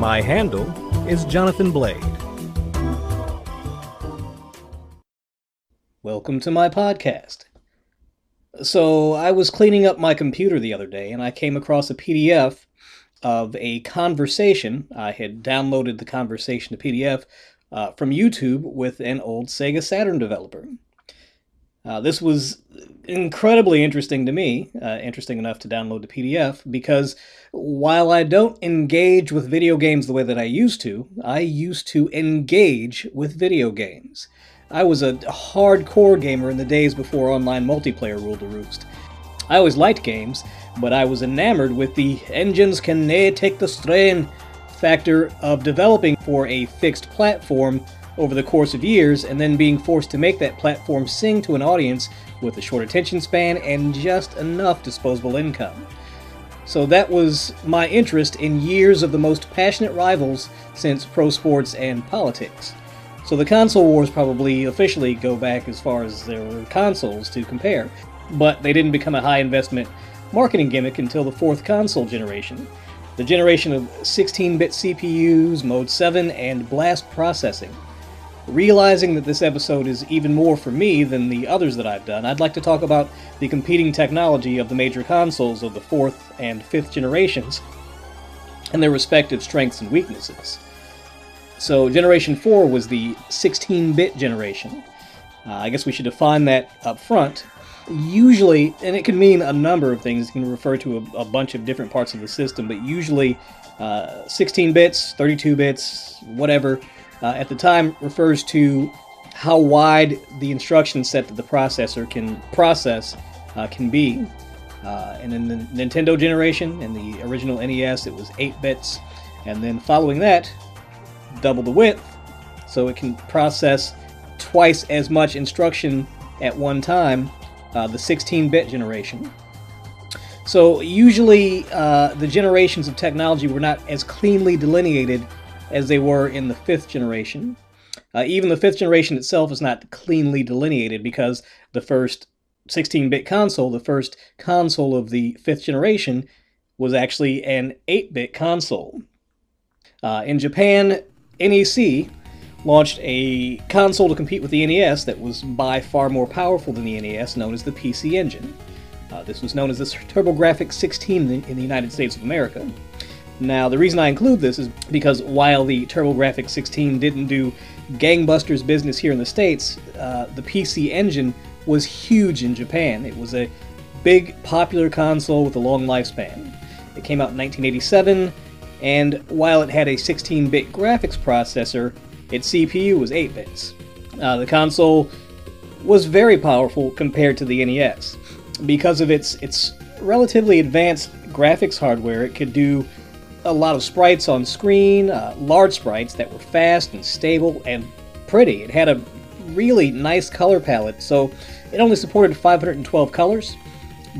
My handle is Jonathan Blade. Welcome to my podcast. So, I was cleaning up my computer the other day and I came across a PDF of a conversation. I had downloaded the conversation to PDF uh, from YouTube with an old Sega Saturn developer. Uh, this was incredibly interesting to me, uh, interesting enough to download the PDF, because while I don't engage with video games the way that I used to, I used to engage with video games. I was a hardcore gamer in the days before online multiplayer ruled the roost. I always liked games, but I was enamored with the engines can nae take the strain factor of developing for a fixed platform over the course of years and then being forced to make that platform sing to an audience with a short attention span and just enough disposable income. So that was my interest in years of the most passionate rivals since pro sports and politics. So the console wars probably officially go back as far as there were consoles to compare, but they didn't become a high investment marketing gimmick until the fourth console generation, the generation of 16 bit CPUs, Mode 7, and blast processing. Realizing that this episode is even more for me than the others that I've done, I'd like to talk about the competing technology of the major consoles of the fourth and fifth generations and their respective strengths and weaknesses. So, Generation 4 was the 16 bit generation. Uh, I guess we should define that up front usually, and it can mean a number of things, it can refer to a, a bunch of different parts of the system, but usually uh, 16 bits, 32 bits, whatever, uh, at the time refers to how wide the instruction set that the processor can process uh, can be. Uh, and in the Nintendo generation, in the original NES, it was 8 bits, and then following that, double the width, so it can process twice as much instruction at one time uh, the 16-bit generation. So usually uh, the generations of technology were not as cleanly delineated as they were in the fifth generation. Uh, even the fifth generation itself is not cleanly delineated because the first 16-bit console, the first console of the fifth generation, was actually an 8-bit console. Uh, in Japan, NEC launched a console to compete with the NES that was by far more powerful than the NES, known as the PC Engine. Uh, this was known as the TurboGrafx 16 in, in the United States of America. Now, the reason I include this is because while the TurboGrafx 16 didn't do gangbusters business here in the States, uh, the PC Engine was huge in Japan. It was a big, popular console with a long lifespan. It came out in 1987, and while it had a 16 bit graphics processor, its CPU was 8 bits. Uh, the console was very powerful compared to the NES. Because of its, its relatively advanced graphics hardware, it could do a lot of sprites on screen, uh, large sprites that were fast and stable and pretty. It had a really nice color palette, so it only supported 512 colors,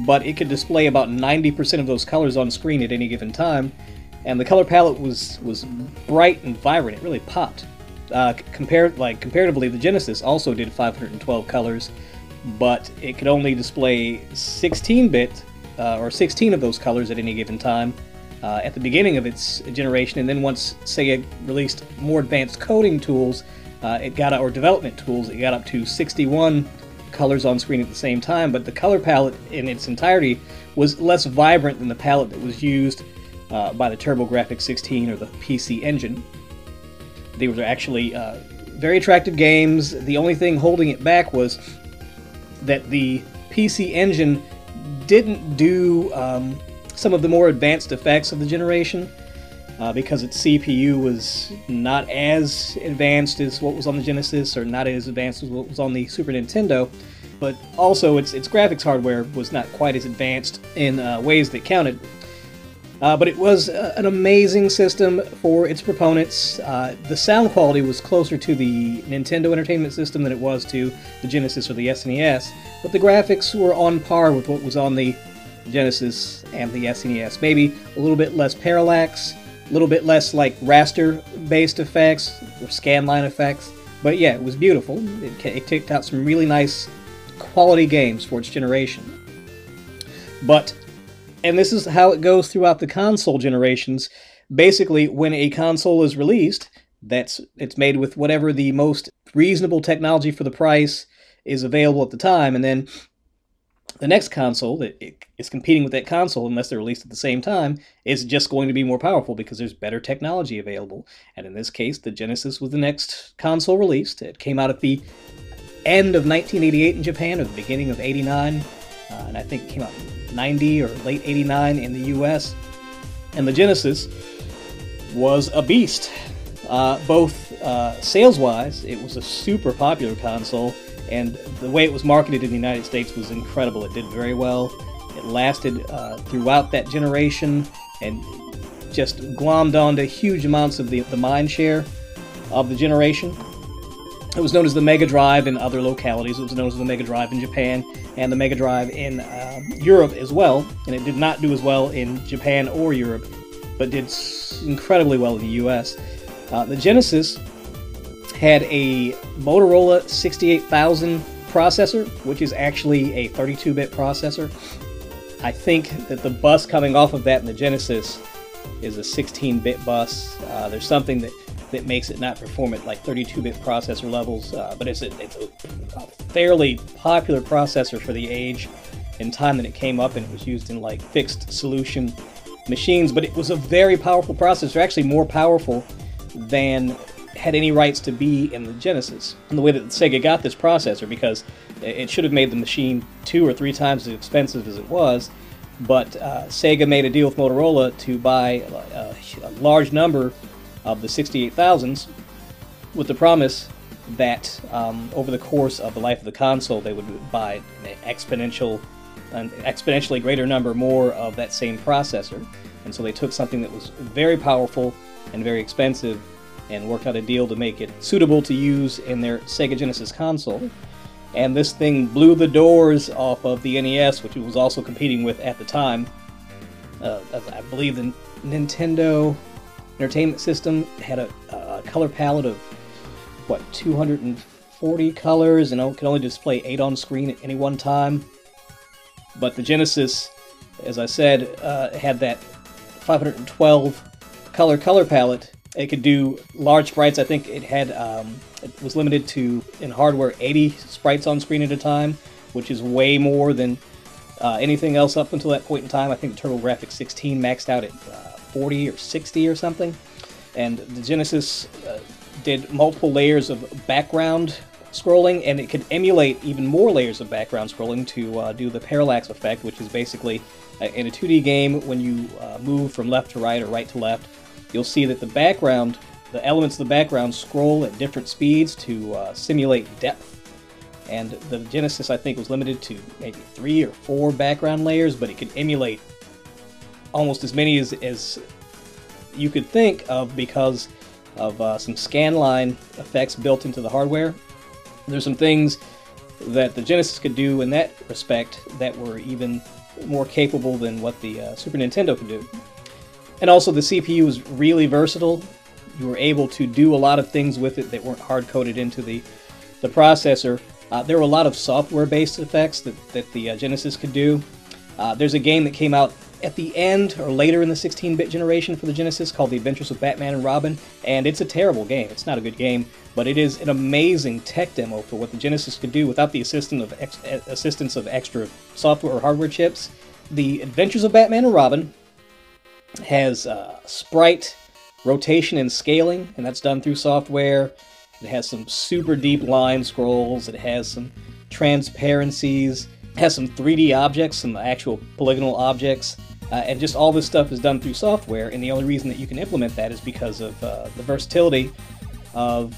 but it could display about 90% of those colors on screen at any given time, and the color palette was, was bright and vibrant. It really popped uh, compared like comparatively, the Genesis also did 512 colors, but it could only display 16-bit uh, or 16 of those colors at any given time uh, at the beginning of its generation, and then once Sega released more advanced coding tools, uh, it got or development tools, it got up to 61 colors on screen at the same time. But the color palette in its entirety was less vibrant than the palette that was used uh, by the TurboGrafx 16 or the PC Engine. They were actually uh, very attractive games. The only thing holding it back was that the PC Engine didn't do um, some of the more advanced effects of the generation. Uh, because its CPU was not as advanced as what was on the Genesis, or not as advanced as what was on the Super Nintendo, but also its, its graphics hardware was not quite as advanced in uh, ways that counted. Uh, but it was uh, an amazing system for its proponents. Uh, the sound quality was closer to the Nintendo Entertainment System than it was to the Genesis or the SNES, but the graphics were on par with what was on the Genesis and the SNES. Maybe a little bit less parallax, a little bit less like raster based effects or scanline effects. But yeah, it was beautiful. It, it kicked out some really nice quality games for its generation. But And this is how it goes throughout the console generations. Basically, when a console is released, that's it's made with whatever the most reasonable technology for the price is available at the time, and then the next console that is competing with that console, unless they're released at the same time, is just going to be more powerful because there's better technology available. And in this case, the Genesis was the next console released. It came out at the end of 1988 in Japan or the beginning of 89, uh, and I think it came out 90 or late 89 in the US. And the Genesis was a beast. Uh, both uh, sales wise, it was a super popular console, and the way it was marketed in the United States was incredible. It did very well. It lasted uh, throughout that generation and just glommed onto huge amounts of the, the mind share of the generation. It was known as the Mega Drive in other localities. It was known as the Mega Drive in Japan and the Mega Drive in uh, Europe as well. And it did not do as well in Japan or Europe, but did incredibly well in the US. Uh, the Genesis had a Motorola 68000 processor, which is actually a 32 bit processor. I think that the bus coming off of that in the Genesis is a 16 bit bus. Uh, there's something that, that makes it not perform at like 32 bit processor levels, uh, but it's, a, it's a, a fairly popular processor for the age and time that it came up and it was used in like fixed solution machines. But it was a very powerful processor, actually more powerful than had any rights to be in the Genesis. And the way that Sega got this processor, because it should have made the machine two or three times as expensive as it was, but uh, Sega made a deal with Motorola to buy a, a large number of the 68000s with the promise that um, over the course of the life of the console, they would buy an exponential, an exponentially greater number more of that same processor. And so they took something that was very powerful and very expensive and worked out a deal to make it suitable to use in their Sega Genesis console. And this thing blew the doors off of the NES, which it was also competing with at the time. Uh, I believe the Nintendo Entertainment System had a, a color palette of what 240 colors and could only display eight on screen at any one time. But the Genesis, as I said, uh, had that 512 color color palette it could do large sprites. I think it had um, it was limited to in hardware 80 sprites on screen at a time, which is way more than uh, anything else up until that point in time. I think the TurboGrafx 16 maxed out at uh, 40 or 60 or something, and the Genesis uh, did multiple layers of background scrolling, and it could emulate even more layers of background scrolling to uh, do the parallax effect, which is basically uh, in a 2D game when you uh, move from left to right or right to left you'll see that the background, the elements of the background scroll at different speeds to uh, simulate depth. And the Genesis, I think, was limited to maybe three or four background layers, but it could emulate almost as many as, as you could think of because of uh, some scanline effects built into the hardware. There's some things that the Genesis could do in that respect that were even more capable than what the uh, Super Nintendo could do. And also the CPU was really versatile. You were able to do a lot of things with it that weren't hard-coded into the, the processor. Uh, there were a lot of software-based effects that, that the uh, Genesis could do. Uh, there's a game that came out at the end or later in the 16-bit generation for the Genesis called The Adventures of Batman and Robin, and it's a terrible game. It's not a good game, but it is an amazing tech demo for what the Genesis could do without the assistance of ex- assistance of extra software or hardware chips. The Adventures of Batman and Robin has uh, sprite rotation and scaling, and that's done through software. It has some super deep line scrolls. It has some transparencies. It has some 3D objects, some actual polygonal objects. Uh, and just all this stuff is done through software, and the only reason that you can implement that is because of uh, the versatility of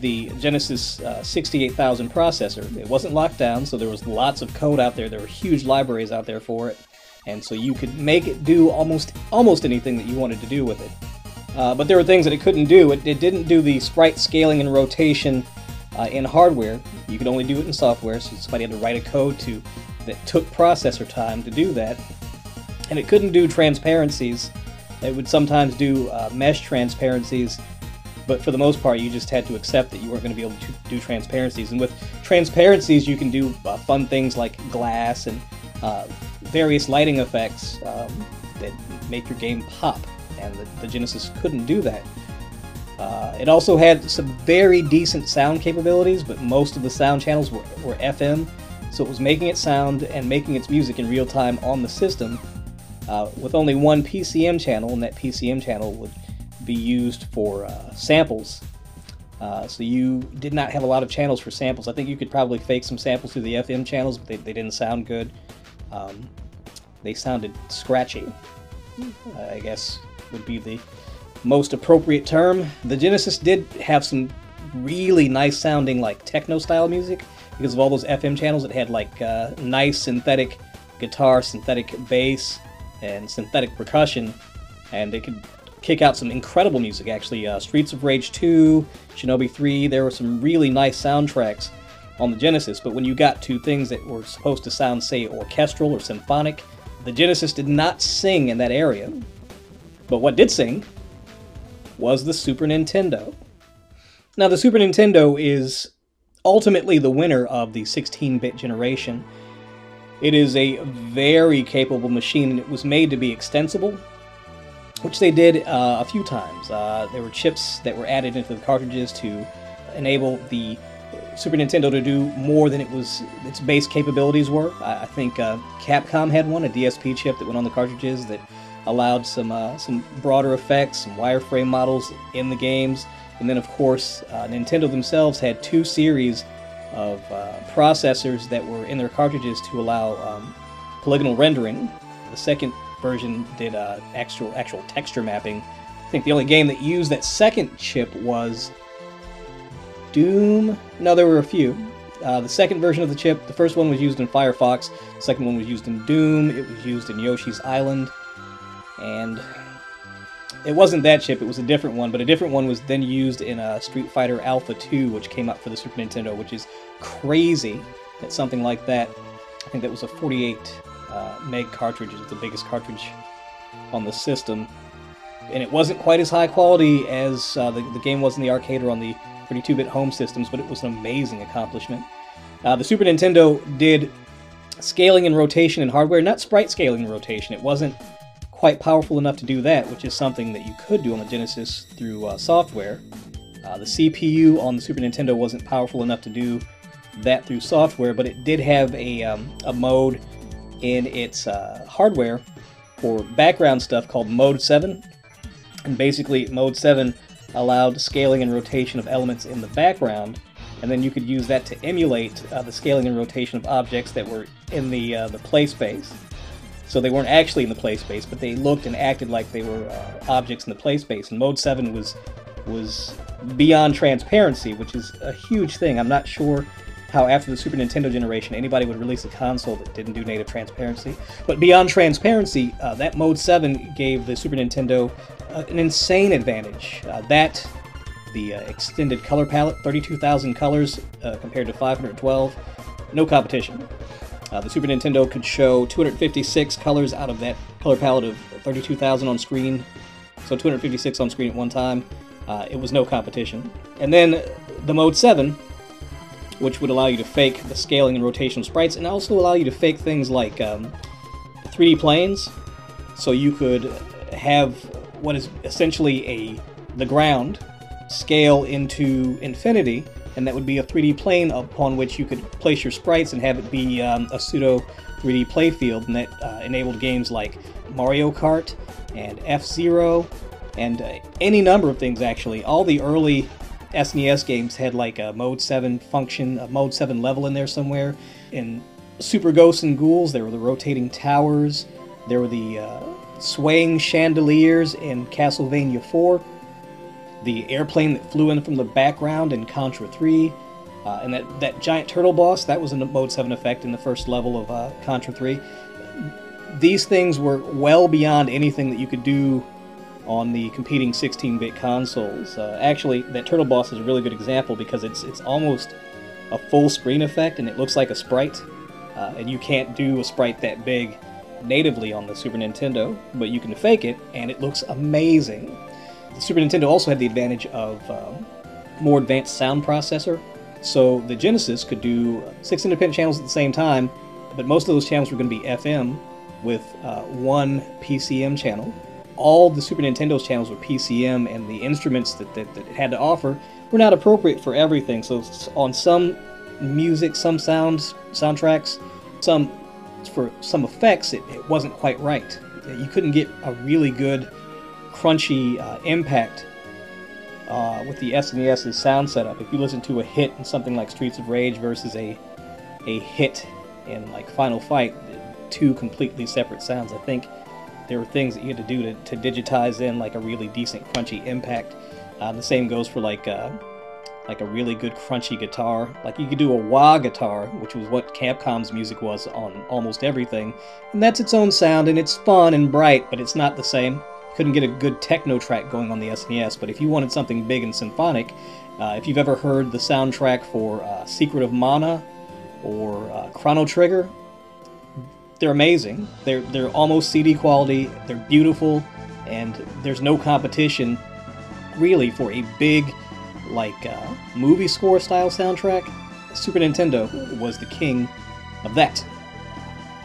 the Genesis uh, 68000 processor. It wasn't locked down, so there was lots of code out there. There were huge libraries out there for it and so you could make it do almost almost anything that you wanted to do with it. Uh, but there were things that it couldn't do. It, it didn't do the sprite scaling and rotation uh, in hardware. You could only do it in software, so somebody had to write a code to that took processor time to do that. And it couldn't do transparencies. It would sometimes do uh, mesh transparencies, but for the most part, you just had to accept that you weren't going to be able to do transparencies. And with transparencies, you can do uh, fun things like glass and uh, various lighting effects um, that make your game pop, and the, the Genesis couldn't do that. Uh, it also had some very decent sound capabilities, but most of the sound channels were, were FM, so it was making it sound and making its music in real time on the system uh, with only one PCM channel, and that PCM channel would be used for uh, samples. Uh, so you did not have a lot of channels for samples. I think you could probably fake some samples through the FM channels, but they, they didn't sound good. Um, they sounded scratchy, I guess would be the most appropriate term. The Genesis did have some really nice sounding like techno style music because of all those FM channels. It had like uh, nice synthetic guitar, synthetic bass, and synthetic percussion, and it could kick out some incredible music actually. Uh, Streets of Rage 2, Shinobi 3, there were some really nice soundtracks on the Genesis, but when you got to things that were supposed to sound, say, orchestral or symphonic, the Genesis did not sing in that area. But what did sing was the Super Nintendo. Now, the Super Nintendo is ultimately the winner of the 16 bit generation. It is a very capable machine, and it was made to be extensible, which they did uh, a few times. Uh, there were chips that were added into the cartridges to enable the Super Nintendo to do more than it was its base capabilities were. I, I think uh, Capcom had one, a DSP chip that went on the cartridges that allowed some uh, some broader effects, some wireframe models in the games, and then of course uh, Nintendo themselves had two series of uh, processors that were in their cartridges to allow um, polygonal rendering. The second version did uh, actual actual texture mapping. I think the only game that used that second chip was Doom. No, there were a few. Uh, the second version of the chip, the first one was used in Firefox, the second one was used in Doom, it was used in Yoshi's Island, and it wasn't that chip, it was a different one, but a different one was then used in uh, Street Fighter Alpha 2, which came out for the Super Nintendo, which is crazy that something like that, I think that was a 48 uh, meg cartridge, the biggest cartridge on the system, and it wasn't quite as high quality as uh, the, the game was in the arcade or on the 32-bit home systems, but it was an amazing accomplishment. Uh, the Super Nintendo did scaling and rotation in hardware, not sprite scaling and rotation. It wasn't quite powerful enough to do that, which is something that you could do on the Genesis through uh, software. Uh, the CPU on the Super Nintendo wasn't powerful enough to do that through software, but it did have a, um, a mode in its uh, hardware for background stuff called Mode 7. And basically, Mode 7 allowed scaling and rotation of elements in the background, and then you could use that to emulate uh, the scaling and rotation of objects that were in the uh, the play space. So they weren't actually in the play space, but they looked and acted like they were uh, objects in the play space. And Mode 7 was was beyond transparency, which is a huge thing. I'm not sure how after the Super Nintendo generation anybody would release a console that didn't do native transparency. But beyond transparency, uh, that Mode 7 gave the Super Nintendo uh, an insane advantage. Uh, that, the uh, extended color palette, 32,000 colors uh, compared to 512, no competition. Uh, the Super Nintendo could show 256 colors out of that color palette of 32,000 on screen, so 256 on screen at one time. it was no competition. And then the Mode 7, which would allow you to fake the scaling and rotation of sprites, and also allow you to fake things like um, 3D planes. So you could have what is essentially a the ground scale into infinity, and that would be a 3D plane upon which you could place your sprites and have it be um, a pseudo 3D playfield, and that uh, enabled games like Mario Kart and F Zero and uh, any number of things actually. All the early SNES games had like a Mode 7 function, a Mode 7 level in there somewhere. In Super Ghosts and Ghouls, there were the rotating towers, there were the uh, swaying chandeliers in Castlevania 4, the airplane that flew in from the background in Contra 3, uh, and that, that giant turtle boss, that was a Mode 7 effect in the first level of uh, Contra 3. These things were well beyond anything that you could do on the competing 16-bit consoles. Uh, actually, that turtle boss is a really good example because it's it's almost a full screen effect and it looks like a sprite, uh, and you can't do a sprite that big natively on the Super Nintendo, but you can fake it and it looks amazing. The Super Nintendo also had the advantage of um, more advanced sound processor, so the Genesis could do six independent channels at the same time, but most of those channels were going to be FM, with uh, one PCM channel. All the Super Nintendo's channels were PCM, and the instruments that, that, that it had to offer were not appropriate for everything. So on some music, some sounds, soundtracks, some for some effects, it, it wasn't quite right. You couldn't get a really good, crunchy uh, impact uh, with the SNES's sound setup. If you listen to a hit in something like Streets of Rage versus a a hit in like Final Fight, two completely separate sounds. I think there were things that you had to do to, to digitize in like a really decent crunchy impact. Uh, the same goes for like uh, like a really good crunchy guitar. Like you could do a wah guitar, which was what Capcom's music was on almost everything, and that's its own sound and it's fun and bright, but it's not the same. Couldn't get a good techno track going on the SNES, but if you wanted something big and symphonic, uh, if you've ever heard the soundtrack for uh, Secret of Mana or uh, Chrono Trigger, they're amazing. They're they're almost CD quality. They're beautiful, and there's no competition really for a big like uh, movie score style soundtrack. Super Nintendo was the king of that.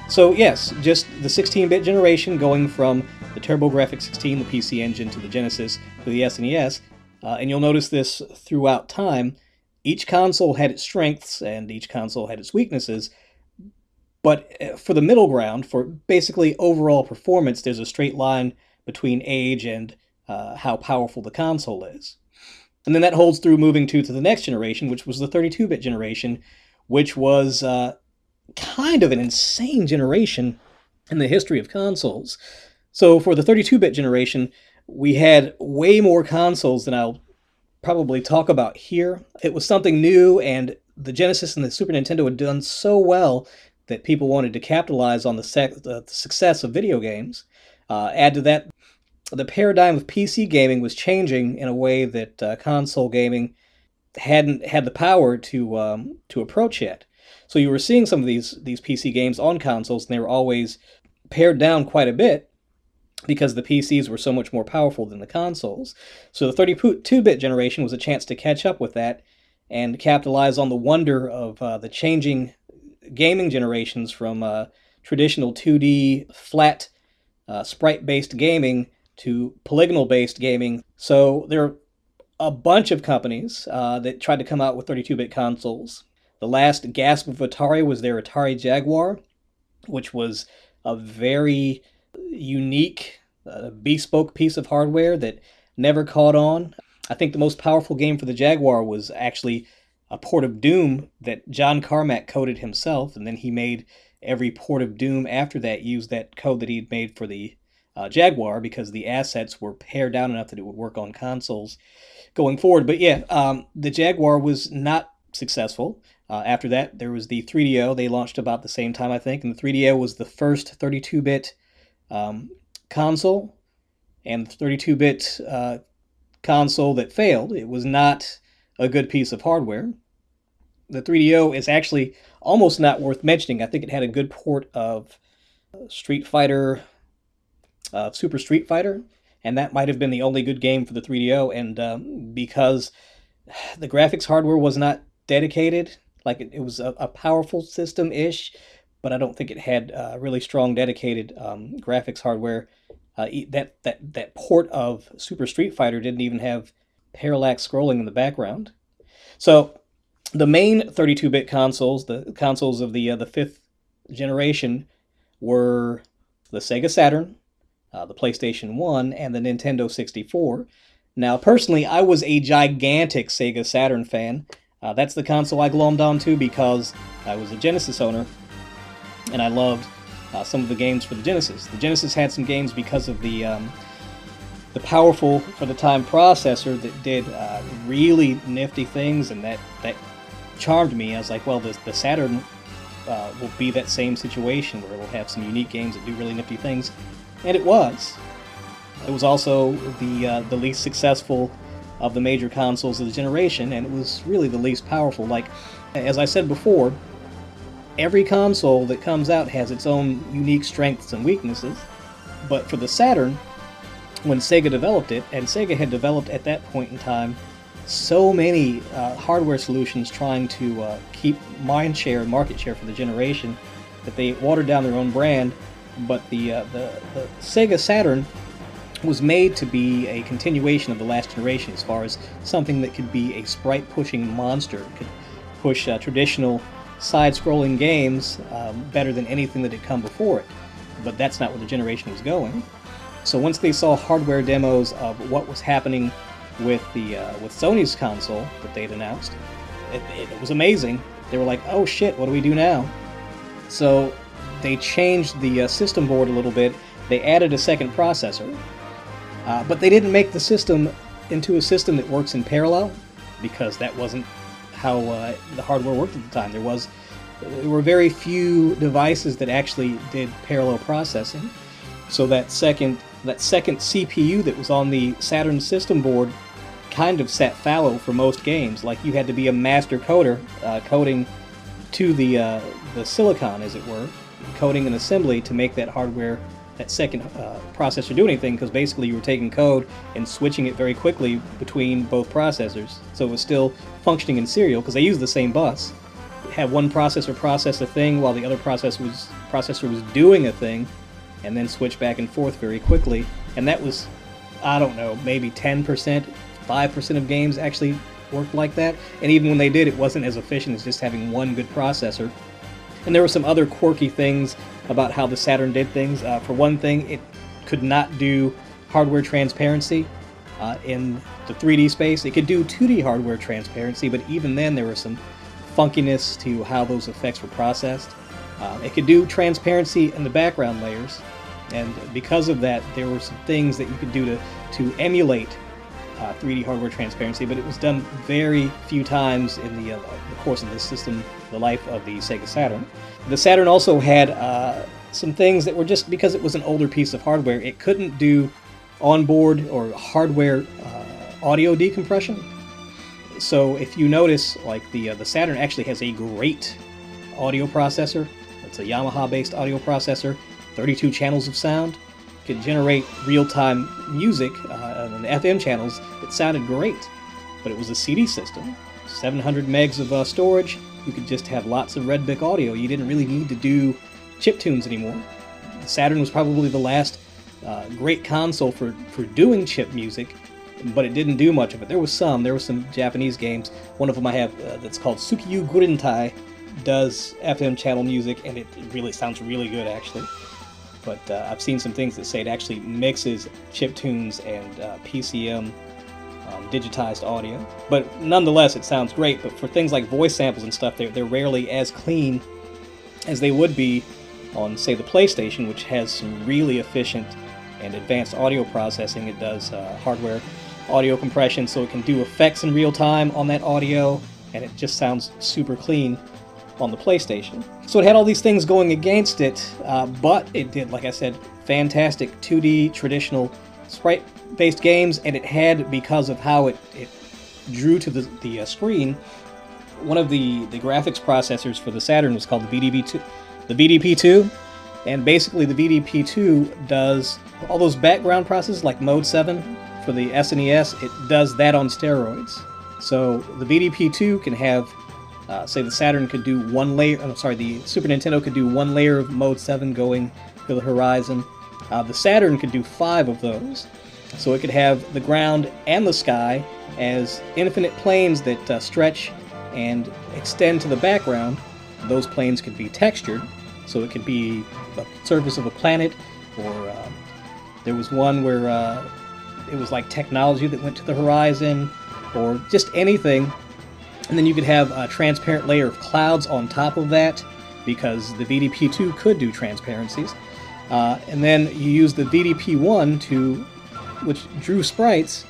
So yes, just the 16-bit generation going from the TurboGrafx 16, the PC Engine, to the Genesis, to the SNES, uh, and you'll notice this throughout time. Each console had its strengths and each console had its weaknesses, but uh, for the middle ground, for basically overall performance, there's a straight line between age and uh, how powerful the console is. And then that holds through moving to to the next generation, which was the 32-bit generation, which was uh, kind of an insane generation in the history of consoles. So for the 32-bit generation, we had way more consoles than I'll probably talk about here. It was something new, and the Genesis and the Super Nintendo had done so well that people wanted to capitalize on the, sec- the success of video games. Uh, add to that, the paradigm of PC gaming was changing in a way that uh, console gaming hadn't had the power to um, to approach yet. So you were seeing some of these these PC games on consoles, and they were always pared down quite a bit because the PCs were so much more powerful than the consoles. So the 32-bit generation was a chance to catch up with that and capitalize on the wonder of uh, the changing gaming generations from uh, traditional 2D flat uh, sprite-based gaming to polygonal-based gaming. So there are a bunch of companies uh, that tried to come out with 32-bit consoles. The last gasp of Atari was their Atari Jaguar, which was a very unique, uh, bespoke piece of hardware that never caught on. I think the most powerful game for the Jaguar was actually a port of Doom that John Carmack coded himself, and then he made every port of Doom after that use that code that he'd made for the uh, Jaguar because the assets were pared down enough that it would work on consoles going forward. But yeah, um, the Jaguar was not successful. Uh, after that, there was the 3DO. They launched about the same time, I think, and the 3DO was the first 32-bit um, console and 32-bit uh, console that failed. It was not a good piece of hardware. The 3DO is actually almost not worth mentioning. I think it had a good port of Street Fighter, uh, Super Street Fighter, and that might have been the only good game for the 3DO. And um, because the graphics hardware was not dedicated, like it, it was a, a powerful system ish, but I don't think it had uh, really strong dedicated um, graphics hardware. Uh, that that that port of Super Street Fighter didn't even have parallax scrolling in the background. So the main 32-bit consoles, the consoles of the uh, the fifth generation, were the Sega Saturn, uh, the PlayStation 1, and the Nintendo 64. Now, personally, I was a gigantic Sega Saturn fan. Uh, that's the console I glommed onto because I was a Genesis owner, and I loved uh, some of the games for the Genesis. The Genesis had some games because of the um, the powerful for the time processor that did uh, really nifty things, and that that charmed me. I was like, well, the, the Saturn uh, will be that same situation where it will have some unique games that do really nifty things, and it was. It was also the uh, the least successful of the major consoles of the generation, and it was really the least powerful. Like, as I said before, every console that comes out has its own unique strengths and weaknesses, but for the Saturn, when Sega developed it, and Sega had developed at that point in time so many uh, hardware solutions trying to uh, keep mind share and market share for the generation that they watered down their own brand but the, uh, the the Sega Saturn was made to be a continuation of the last generation as far as something that could be a sprite pushing monster, could push uh, traditional side scrolling games um, better than anything that had come before it. But that's not where the generation was going. So once they saw hardware demos of what was happening with the uh, with Sony's console that they'd announced, it, it was amazing. They were like, "Oh shit, what do we do now?" So they changed the uh, system board a little bit. They added a second processor, uh, but they didn't make the system into a system that works in parallel because that wasn't how uh, the hardware worked at the time. There was there were very few devices that actually did parallel processing. So that second that second CPU that was on the Saturn system board kind of sat fallow for most games. Like you had to be a master coder, uh, coding to the uh, the silicon, as it were, coding and assembly to make that hardware that second uh, processor do anything because basically you were taking code and switching it very quickly between both processors. So it was still functioning in serial because they used the same bus. Have one processor process a thing while the other processor was processor was doing a thing, and then switch back and forth very quickly. And that was, I don't know, maybe 10%, 5% of games actually worked like that. And even when they did, it wasn't as efficient as just having one good processor. And there were some other quirky things about how the Saturn did things. Uh, for one thing, it could not do hardware transparency uh, in the 3D space. It could do 2D hardware transparency, but even then, there was some funkiness to how those effects were processed. Uh, it could do transparency in the background layers, and because of that, there were some things that you could do to, to emulate uh, 3D hardware transparency, but it was done very few times in the, uh, the course of the system, the life of the Sega Saturn. The Saturn also had uh, some things that were just because it was an older piece of hardware, it couldn't do onboard or hardware uh, audio decompression. So if you notice, like the uh, the Saturn actually has a great audio processor. It's a Yamaha-based audio processor, 32 channels of sound could generate real-time music uh, FM channels that sounded great, but it was a CD system. 700 megs of uh, storage. You could just have lots of Redbook audio. You didn't really need to do chip tunes anymore. The Saturn was probably the last uh, great console for, for doing chip music, but it didn't do much of it. There was some. There were some Japanese games. One of them I have uh, that's called Tsukiyu Gurentai does FM channel music, and it really sounds really good actually but uh, I've seen some things that say it actually mixes chip tunes and uh, PCM um, digitized audio. But nonetheless, it sounds great. But for things like voice samples and stuff, they're, they're rarely as clean as they would be on, say, the PlayStation, which has some really efficient and advanced audio processing. It does uh, hardware audio compression, so it can do effects in real time on that audio, and it just sounds super clean on the PlayStation. So it had all these things going against it, uh, but it did, like I said, fantastic 2D traditional sprite-based games, and it had, because of how it, it drew to the, the uh, screen, one of the, the graphics processors for the Saturn was called the VDP2, the VDP2, and basically the VDP2 does all those background processes like Mode 7 for the SNES, it does that on steroids. So the VDP2 can have uh, say the Saturn could do one layer. I'm sorry, the Super Nintendo could do one layer of Mode 7 going to the horizon. Uh, the Saturn could do five of those. So it could have the ground and the sky as infinite planes that uh, stretch and extend to the background. Those planes could be textured, so it could be the surface of a planet, or uh, there was one where uh, it was like technology that went to the horizon, or just anything and then you could have a transparent layer of clouds on top of that because the VDP2 could do transparencies. Uh, and then you use the VDP1 to, which drew sprites,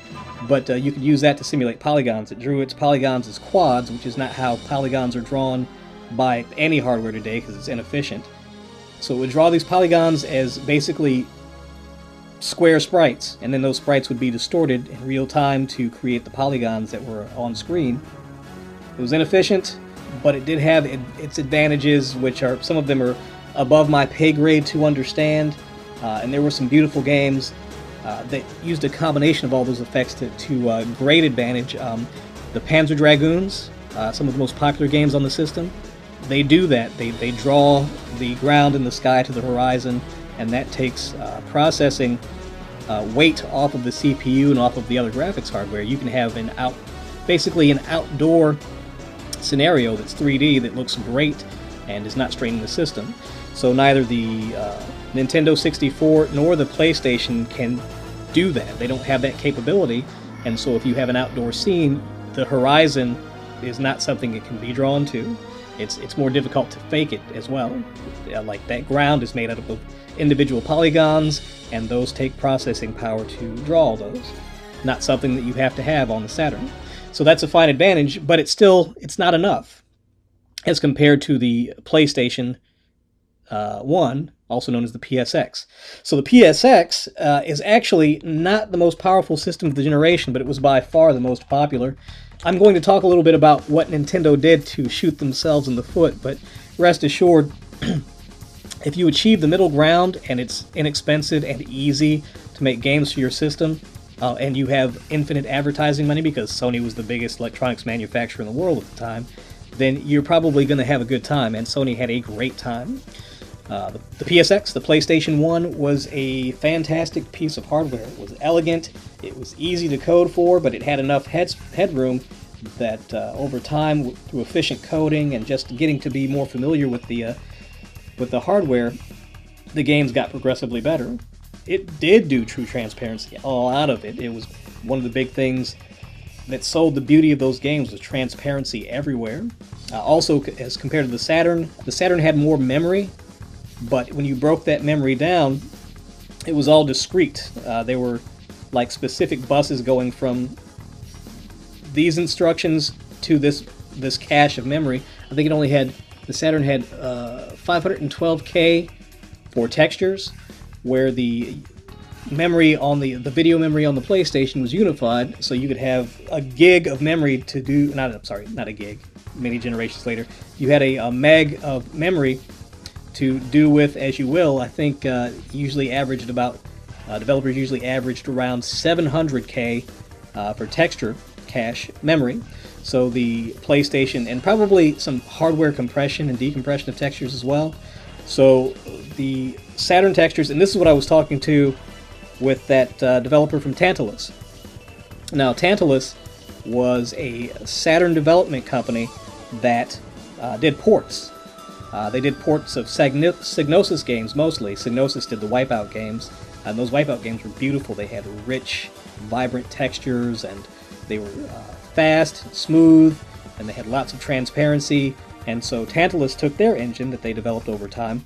but uh, you could use that to simulate polygons. It drew its polygons as quads, which is not how polygons are drawn by any hardware today because it's inefficient. So it would draw these polygons as basically square sprites, and then those sprites would be distorted in real time to create the polygons that were on screen. It was inefficient, but it did have its advantages, which are some of them are above my pay grade to understand. Uh, and there were some beautiful games uh, that used a combination of all those effects to, to uh, great advantage. Um, the Panzer Dragoons, uh, some of the most popular games on the system, they do that. They, they draw the ground and the sky to the horizon and that takes uh, processing uh, weight off of the CPU and off of the other graphics hardware. You can have an out, basically an outdoor scenario that's 3D that looks great and is not straining the system. So neither the uh, Nintendo 64 nor the PlayStation can do that. They don't have that capability, and so if you have an outdoor scene, the horizon is not something it can be drawn to. It's it's more difficult to fake it as well. Like that ground is made out of individual polygons, and those take processing power to draw those. Not something that you have to have on the Saturn. So that's a fine advantage, but it's still it's not enough as compared to the PlayStation uh, 1, also known as the PSX. So the PSX uh, is actually not the most powerful system of the generation, but it was by far the most popular. I'm going to talk a little bit about what Nintendo did to shoot themselves in the foot, but rest assured, if you achieve the middle ground and it's inexpensive and easy to make games for your system, uh, and you have infinite advertising money because Sony was the biggest electronics manufacturer in the world at the time, then you're probably going to have a good time, and Sony had a great time. Uh, the, the, PSX, the PlayStation 1, was a fantastic piece of hardware. It was elegant, it was easy to code for, but it had enough head, headroom that uh, over time, through efficient coding and just getting to be more familiar with the, uh, with the hardware, the games got progressively better. It did do true transparency all out of it. It was one of the big things that sold the beauty of those games was transparency everywhere. Uh, also, as compared to the Saturn, the Saturn had more memory but when you broke that memory down, it was all discrete. Uh, they were like specific buses going from these instructions to this this cache of memory. I think it only had the Saturn had uh, 512k for textures, where the memory on the the video memory on the PlayStation was unified, so you could have a gig of memory to do. Not I'm sorry, not a gig. Many generations later, you had a, a meg of memory to do with as you will. I think uh, usually averaged about uh, developers usually averaged around 700k uh, for texture cache memory. So the PlayStation and probably some hardware compression and decompression of textures as well. So the Saturn textures, and this is what I was talking to with that uh, developer from Tantalus. Now Tantalus was a Saturn development company that uh, did ports uh, they did ports of Psygnosis games mostly. Psygnosis did the Wipeout games, and those Wipeout games were beautiful. They had rich, vibrant textures, and they were uh, fast, smooth, and they had lots of transparency. And so Tantalus took their engine that they developed over time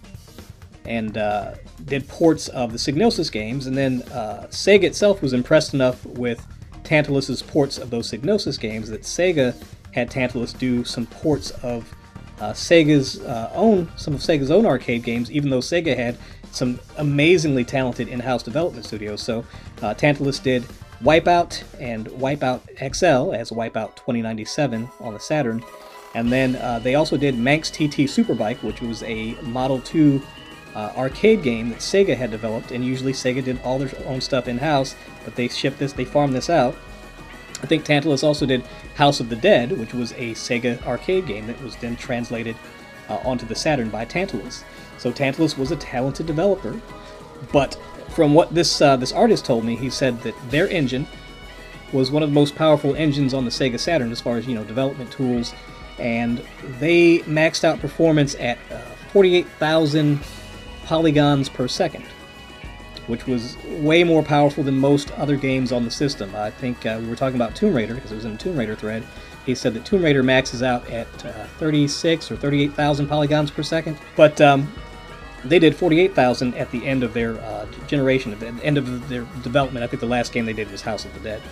and uh, did ports of the Psygnosis games, and then uh, Sega itself was impressed enough with Tantalus's ports of those Psygnosis games that Sega had Tantalus do some ports of uh, Sega's uh, own some of Sega's own arcade games, even though Sega had some amazingly talented in-house development studios. So uh, Tantalus did Wipeout and Wipeout XL as Wipeout 2097 on the Saturn, and then uh, they also did Manx TT Superbike, which was a Model 2 uh, arcade game that Sega had developed. And usually Sega did all their own stuff in-house, but they shipped this, they farmed this out. I think Tantalus also did House of the Dead, which was a Sega arcade game that was then translated uh, onto the Saturn by Tantalus. So Tantalus was a talented developer, but from what this uh, this artist told me, he said that their engine was one of the most powerful engines on the Sega Saturn as far as you know development tools, and they maxed out performance at uh, 48,000 polygons per second which was way more powerful than most other games on the system. I think uh, we were talking about Tomb Raider because it was in the Tomb Raider thread. He said that Tomb Raider maxes out at uh, 36 or 38,000 polygons per second, but um, they did 48,000 at the end of their uh, generation, at the end of their development. I think the last game they did was House of the Dead.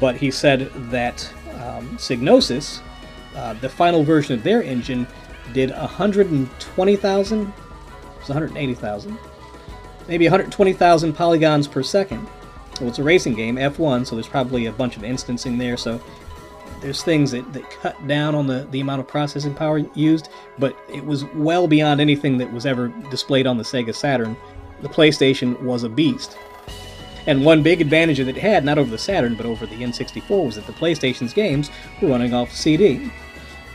But he said that um, Psygnosis, uh, the final version of their engine, did 120,000. It was 180,000 maybe 120,000 polygons per second. Well, it's a racing game, F1, so there's probably a bunch of instancing there, so there's things that, that cut down on the, the amount of processing power used, but it was well beyond anything that was ever displayed on the Sega Saturn. The PlayStation was a beast. And one big advantage that it had, not over the Saturn, but over the N64, was that the PlayStation's games were running off CD.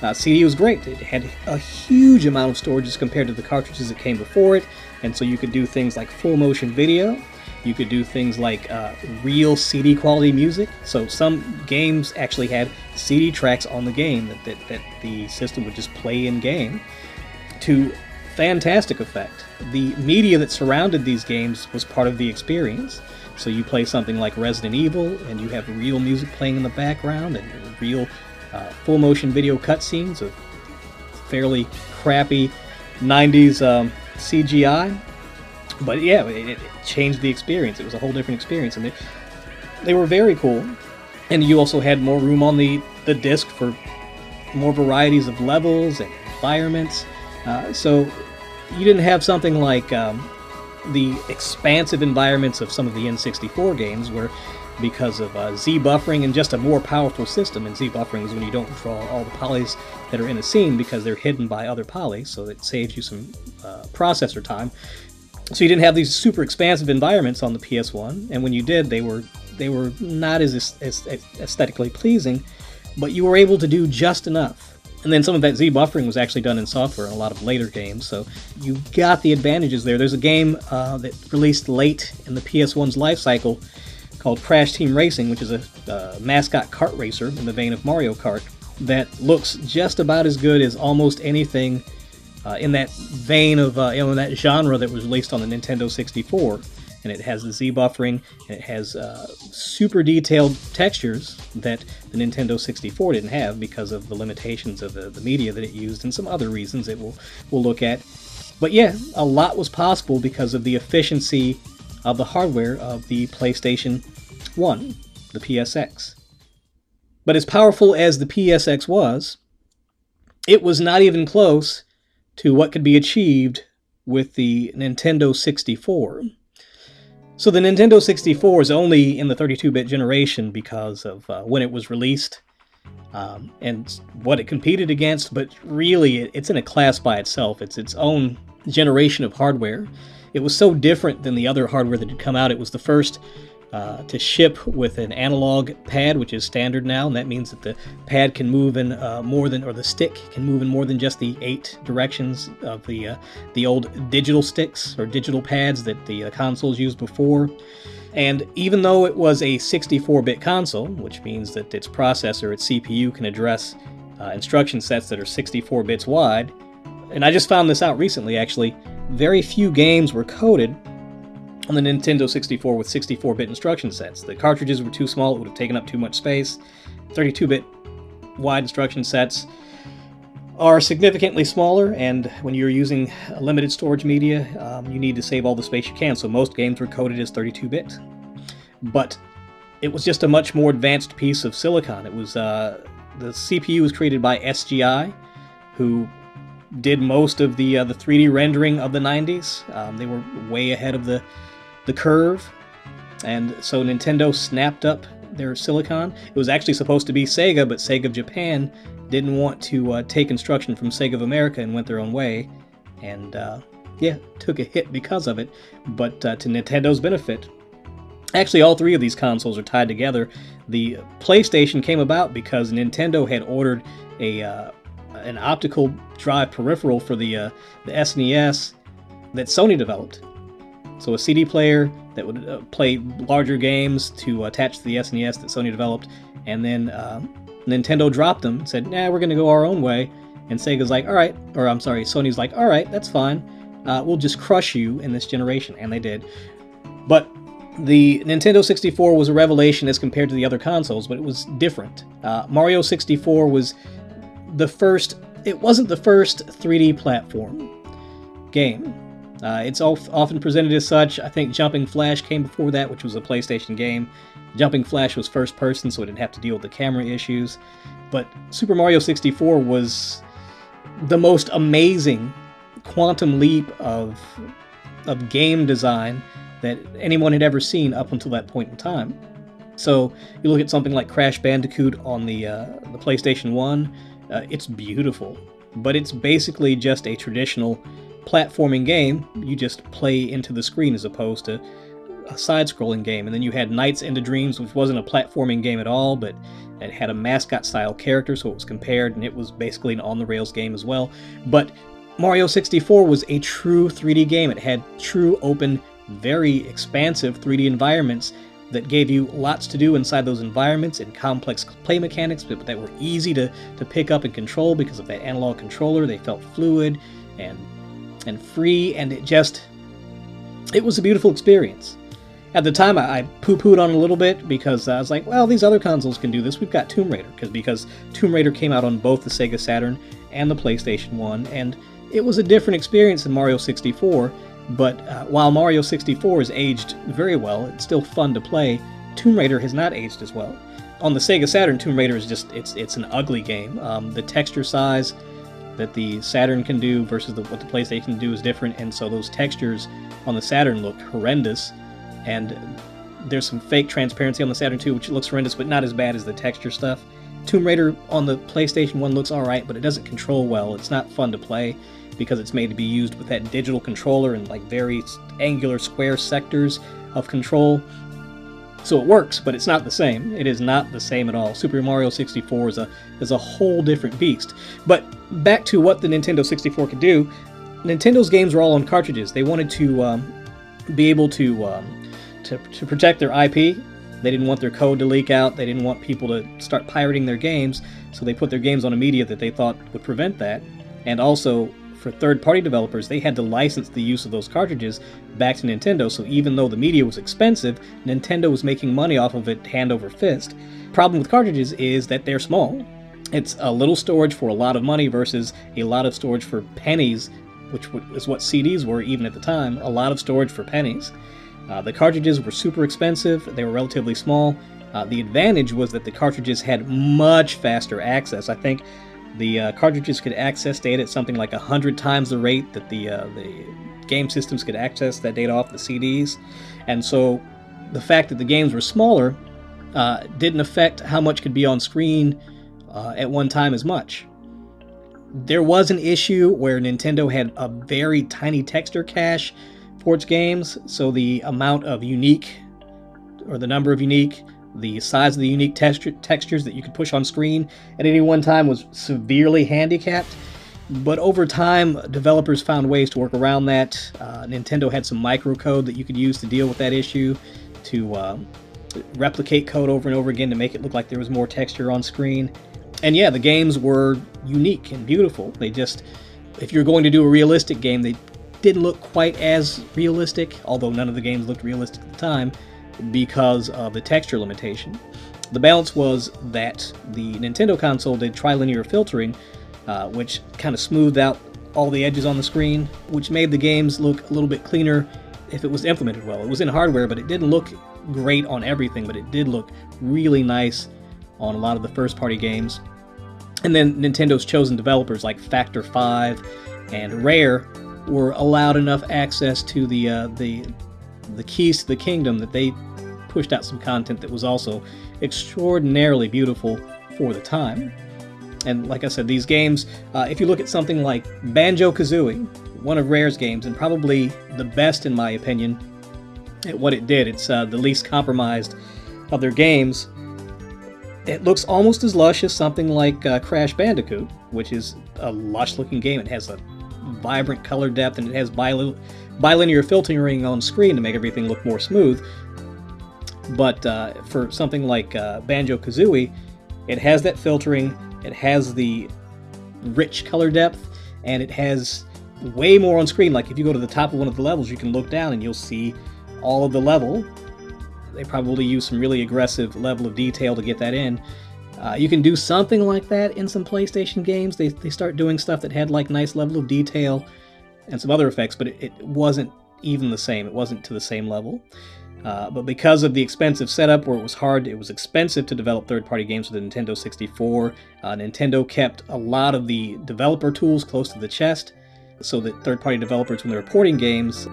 Uh, CD was great. It had a huge amount of storage as compared to the cartridges that came before it, and so you could do things like full motion video. You could do things like uh, real CD quality music. So some games actually had CD tracks on the game that, that, that the system would just play in game to fantastic effect. The media that surrounded these games was part of the experience. So you play something like Resident Evil, and you have real music playing in the background, and real uh, full motion video cutscenes of fairly crappy 90s um, CGI. But yeah, it, it, changed the experience. It was a whole different experience, and they, they were very cool. And you also had more room on the, the disc for more varieties of levels and environments. Uh, so you didn't have something like um, the expansive environments of some of the N64 games where because of uh, Z buffering and just a more powerful system. And Z buffering is when you don't draw all the polys that are in a scene because they're hidden by other polys, so it saves you some uh, processor time. So you didn't have these super expansive environments on the PS1, and when you did, they were they were not as, as aesthetically pleasing, but you were able to do just enough. And then some of that Z buffering was actually done in software in a lot of later games, so you got the advantages there. There's a game uh, that released late in the PS1's life cycle called Crash Team Racing, which is a uh, mascot kart racer in the vein of Mario Kart, that looks just about as good as almost anything uh, in that vein of uh, you know in that genre that was released on the Nintendo 64. And it has the Z buffering, and it has uh, super detailed textures that the Nintendo 64 didn't have because of the limitations of the, the media that it used and some other reasons that we'll, we'll look at. But yeah, a lot was possible because of the efficiency of the hardware of the PlayStation 1, the PSX. But as powerful as the PSX was, it was not even close to what could be achieved with the Nintendo 64. So the Nintendo 64 is only in the 32 bit generation because of uh, when it was released um, and what it competed against, but really it's in a class by itself. It's its own generation of hardware. It was so different than the other hardware that had come out. It was the first uh, to ship with an analog pad, which is standard now, and that means that the pad can move in uh, more than, or the stick can move in more than just the eight directions of the uh, the old digital sticks or digital pads that the uh, consoles used before. And even though it was a 64-bit console, which means that its processor, its CPU, can address uh, instruction sets that are 64 bits wide, and I just found this out recently actually, very few games were coded on the Nintendo 64 with 64 bit instruction sets. The cartridges were too small, it would have taken up too much space. 32 bit wide instruction sets are significantly smaller, and when you're using limited storage media, um, you need to save all the space you can, so most games were coded as 32 bit. But it was just a much more advanced piece of silicon. It was uh, the CPU was created by SGI, who did most of the uh, the 3D rendering of the 90s. Um, they were way ahead of the the curve, and so Nintendo snapped up their silicon. It was actually supposed to be Sega, but Sega of Japan didn't want to uh, take instruction from Sega of America and went their own way, and uh, yeah, took a hit because of it. But uh, to Nintendo's benefit, Actually, all three of these consoles are tied together. The PlayStation came about because Nintendo had ordered a uh, an optical drive peripheral for the uh, the SNES that Sony developed. So a CD player that would uh, play larger games to attach to the SNES that Sony developed, and then uh, Nintendo dropped them said, "Nah, we're going to go our own way." And Sega's like, "All right," or I'm sorry, Sony's like, "All right, that's fine. Uh, we'll just crush you in this generation," and they did. But the Nintendo 64 was a revelation as compared to the other consoles, but it was different. Uh, Mario 64 was the first, it wasn't the first 3D platform game. Uh, it's often presented as such. I think Jumping Flash came before that, which was a PlayStation game. Jumping Flash was first person, so it didn't have to deal with the camera issues. But Super Mario 64 was the most amazing quantum leap of, of game design that anyone had ever seen up until that point in time. So you look at something like Crash Bandicoot on the uh, the PlayStation One, uh, it's beautiful, but it's basically just a traditional platforming game. You just play into the screen as opposed to a side-scrolling game, and then you had Nights into Dreams, which wasn't a platforming game at all, but it had a mascot-style character, so it was compared, and it was basically an on-the-rails game as well. But Mario 64 was a true 3D game. It had true open, very expansive 3D environments that gave you lots to do inside those environments and complex play mechanics but that were easy to, to pick up and control because of that analog controller. They felt fluid and and free and it just it was a beautiful experience. At the time, I, I poo-pooed on a little bit because I was like, well, these other consoles can do this. We've got Tomb Raider because because Tomb Raider came out on both the Sega Saturn and the PlayStation 1 and it was a different experience than Mario 64 but uh, while Mario 64 has aged very well, it's still fun to play. Tomb Raider has not aged as well. On the Sega Saturn, Tomb Raider is just it's it's an ugly game. Um, the texture size that the Saturn can do versus the, what the PlayStation can do is different, and so those textures on the Saturn look horrendous. And there's some fake transparency on the Saturn too, which looks horrendous, but not as bad as the texture stuff. Tomb Raider on the PlayStation 1 looks alright, but it doesn't control well. It's not fun to play because it's made to be used with that digital controller and like very angular square sectors of control. So it works, but it's not the same. It is not the same at all. Super Mario 64 is a is a whole different beast. But back to what the Nintendo 64 could do, Nintendo's games were all on cartridges. They wanted to um, be able to, um, to to protect their IP. They didn't want their code to leak out. They didn't want people to start pirating their games. So they put their games on a media that they thought would prevent that. And also, for third party developers, they had to license the use of those cartridges back to Nintendo, so even though the media was expensive, Nintendo was making money off of it hand over fist. Problem with cartridges is that they're small. It's a little storage for a lot of money versus a lot of storage for pennies, which is what CDs were even at the time, a lot of storage for pennies. Uh, the cartridges were super expensive, they were relatively small. Uh, the advantage was that the cartridges had much faster access. I think the uh, cartridges could access data at something like 100 times the rate that the, uh, the game systems could access that data off the CDs. And so the fact that the games were smaller uh, didn't affect how much could be on screen uh, at one time as much. There was an issue where Nintendo had a very tiny texture cache for its games, so the amount of unique, or the number of unique the size of the unique texture, textures that you could push on screen at any one time was severely handicapped. But over time, developers found ways to work around that. Uh, Nintendo had some microcode that you could use to deal with that issue, to uh, replicate code over and over again to make it look like there was more texture on screen. And yeah, the games were unique and beautiful. They just, if you're going to do a realistic game, they didn't look quite as realistic, although none of the games looked realistic at the time because of the texture limitation. The balance was that the Nintendo console did trilinear filtering, uh, which kind of smoothed out all the edges on the screen, which made the games look a little bit cleaner if it was implemented well. It was in hardware, but it didn't look great on everything, but it did look really nice on a lot of the first party games. And then Nintendo's chosen developers like Factor 5 and Rare were allowed enough access to the uh, the the keys to the kingdom that they pushed out some content that was also extraordinarily beautiful for the time. And like I said, these games, uh, if you look at something like Banjo Kazooie, one of Rare's games, and probably the best in my opinion at what it did, it's uh, the least compromised of their games. It looks almost as lush as something like uh, Crash Bandicoot, which is a lush looking game. It has a vibrant color depth and it has bilinear filtering on screen to make everything look more smooth. But uh, for something like uh, Banjo Kazooie, it has that filtering, it has the rich color depth, and it has way more on screen. Like if you go to the top of one of the levels, you can look down and you'll see all of the level. They probably use some really aggressive level of detail to get that in. Uh, you can do something like that in some PlayStation games. They, they start doing stuff that had like nice level of detail and some other effects, but it, it wasn't even the same. It wasn't to the same level. Uh, but because of the expensive setup, where it was hard, it was expensive to develop third-party games for the Nintendo 64. Uh, Nintendo kept a lot of the developer tools close to the chest, so that third-party developers, when they were porting games,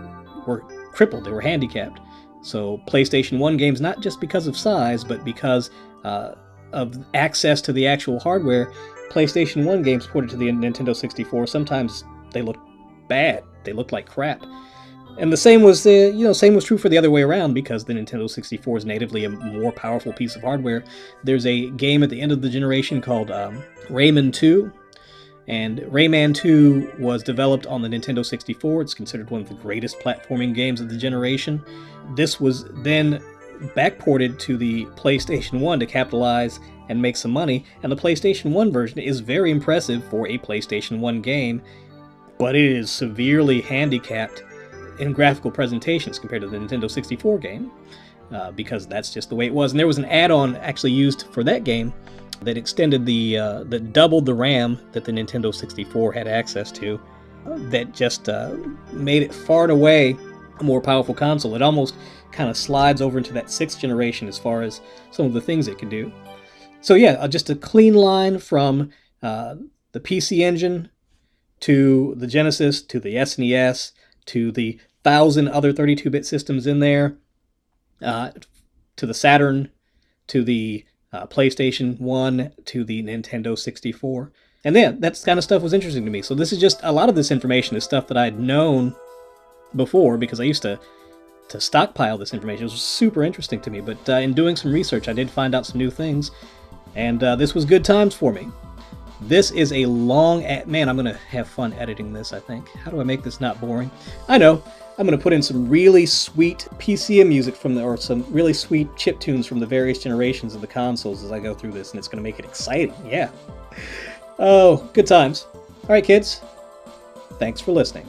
were crippled. They were handicapped. So PlayStation 1 games, not just because of size, but because uh, of access to the actual hardware, PlayStation 1 games ported to the Nintendo 64, sometimes they look bad. They look like crap. And the same was the you know same was true for the other way around because the Nintendo 64 is natively a more powerful piece of hardware. There's a game at the end of the generation called um, Rayman 2, and Rayman 2 was developed on the Nintendo 64. It's considered one of the greatest platforming games of the generation. This was then backported to the PlayStation 1 to capitalize and make some money, and the PlayStation 1 version is very impressive for a PlayStation 1 game, but it is severely handicapped in graphical presentations compared to the Nintendo 64 game, uh, because that's just the way it was. And there was an add-on actually used for that game that extended the uh, that doubled the RAM that the Nintendo 64 had access to, that just uh, made it far and away a more powerful console. It almost kind of slides over into that sixth generation as far as some of the things it can do. So yeah, uh, just a clean line from uh, the PC Engine to the Genesis to the SNES to the thousand other 32-bit systems in there, uh, to the Saturn, to the uh, PlayStation 1, to the Nintendo 64. And then that kind of stuff was interesting to me. So this is just a lot of this information is stuff that I'd known before because I used to to stockpile this information. It was super interesting to me. But uh, in doing some research, I did find out some new things, and uh, this was good times for me. This is a long, man, I'm going to have fun editing this, I think. How do I make this not boring? I know, I'm going to put in some really sweet PCM music from the, or some really sweet chip tunes from the various generations of the consoles as I go through this, and it's going to make it exciting, yeah. Oh, good times. All right, kids, thanks for listening.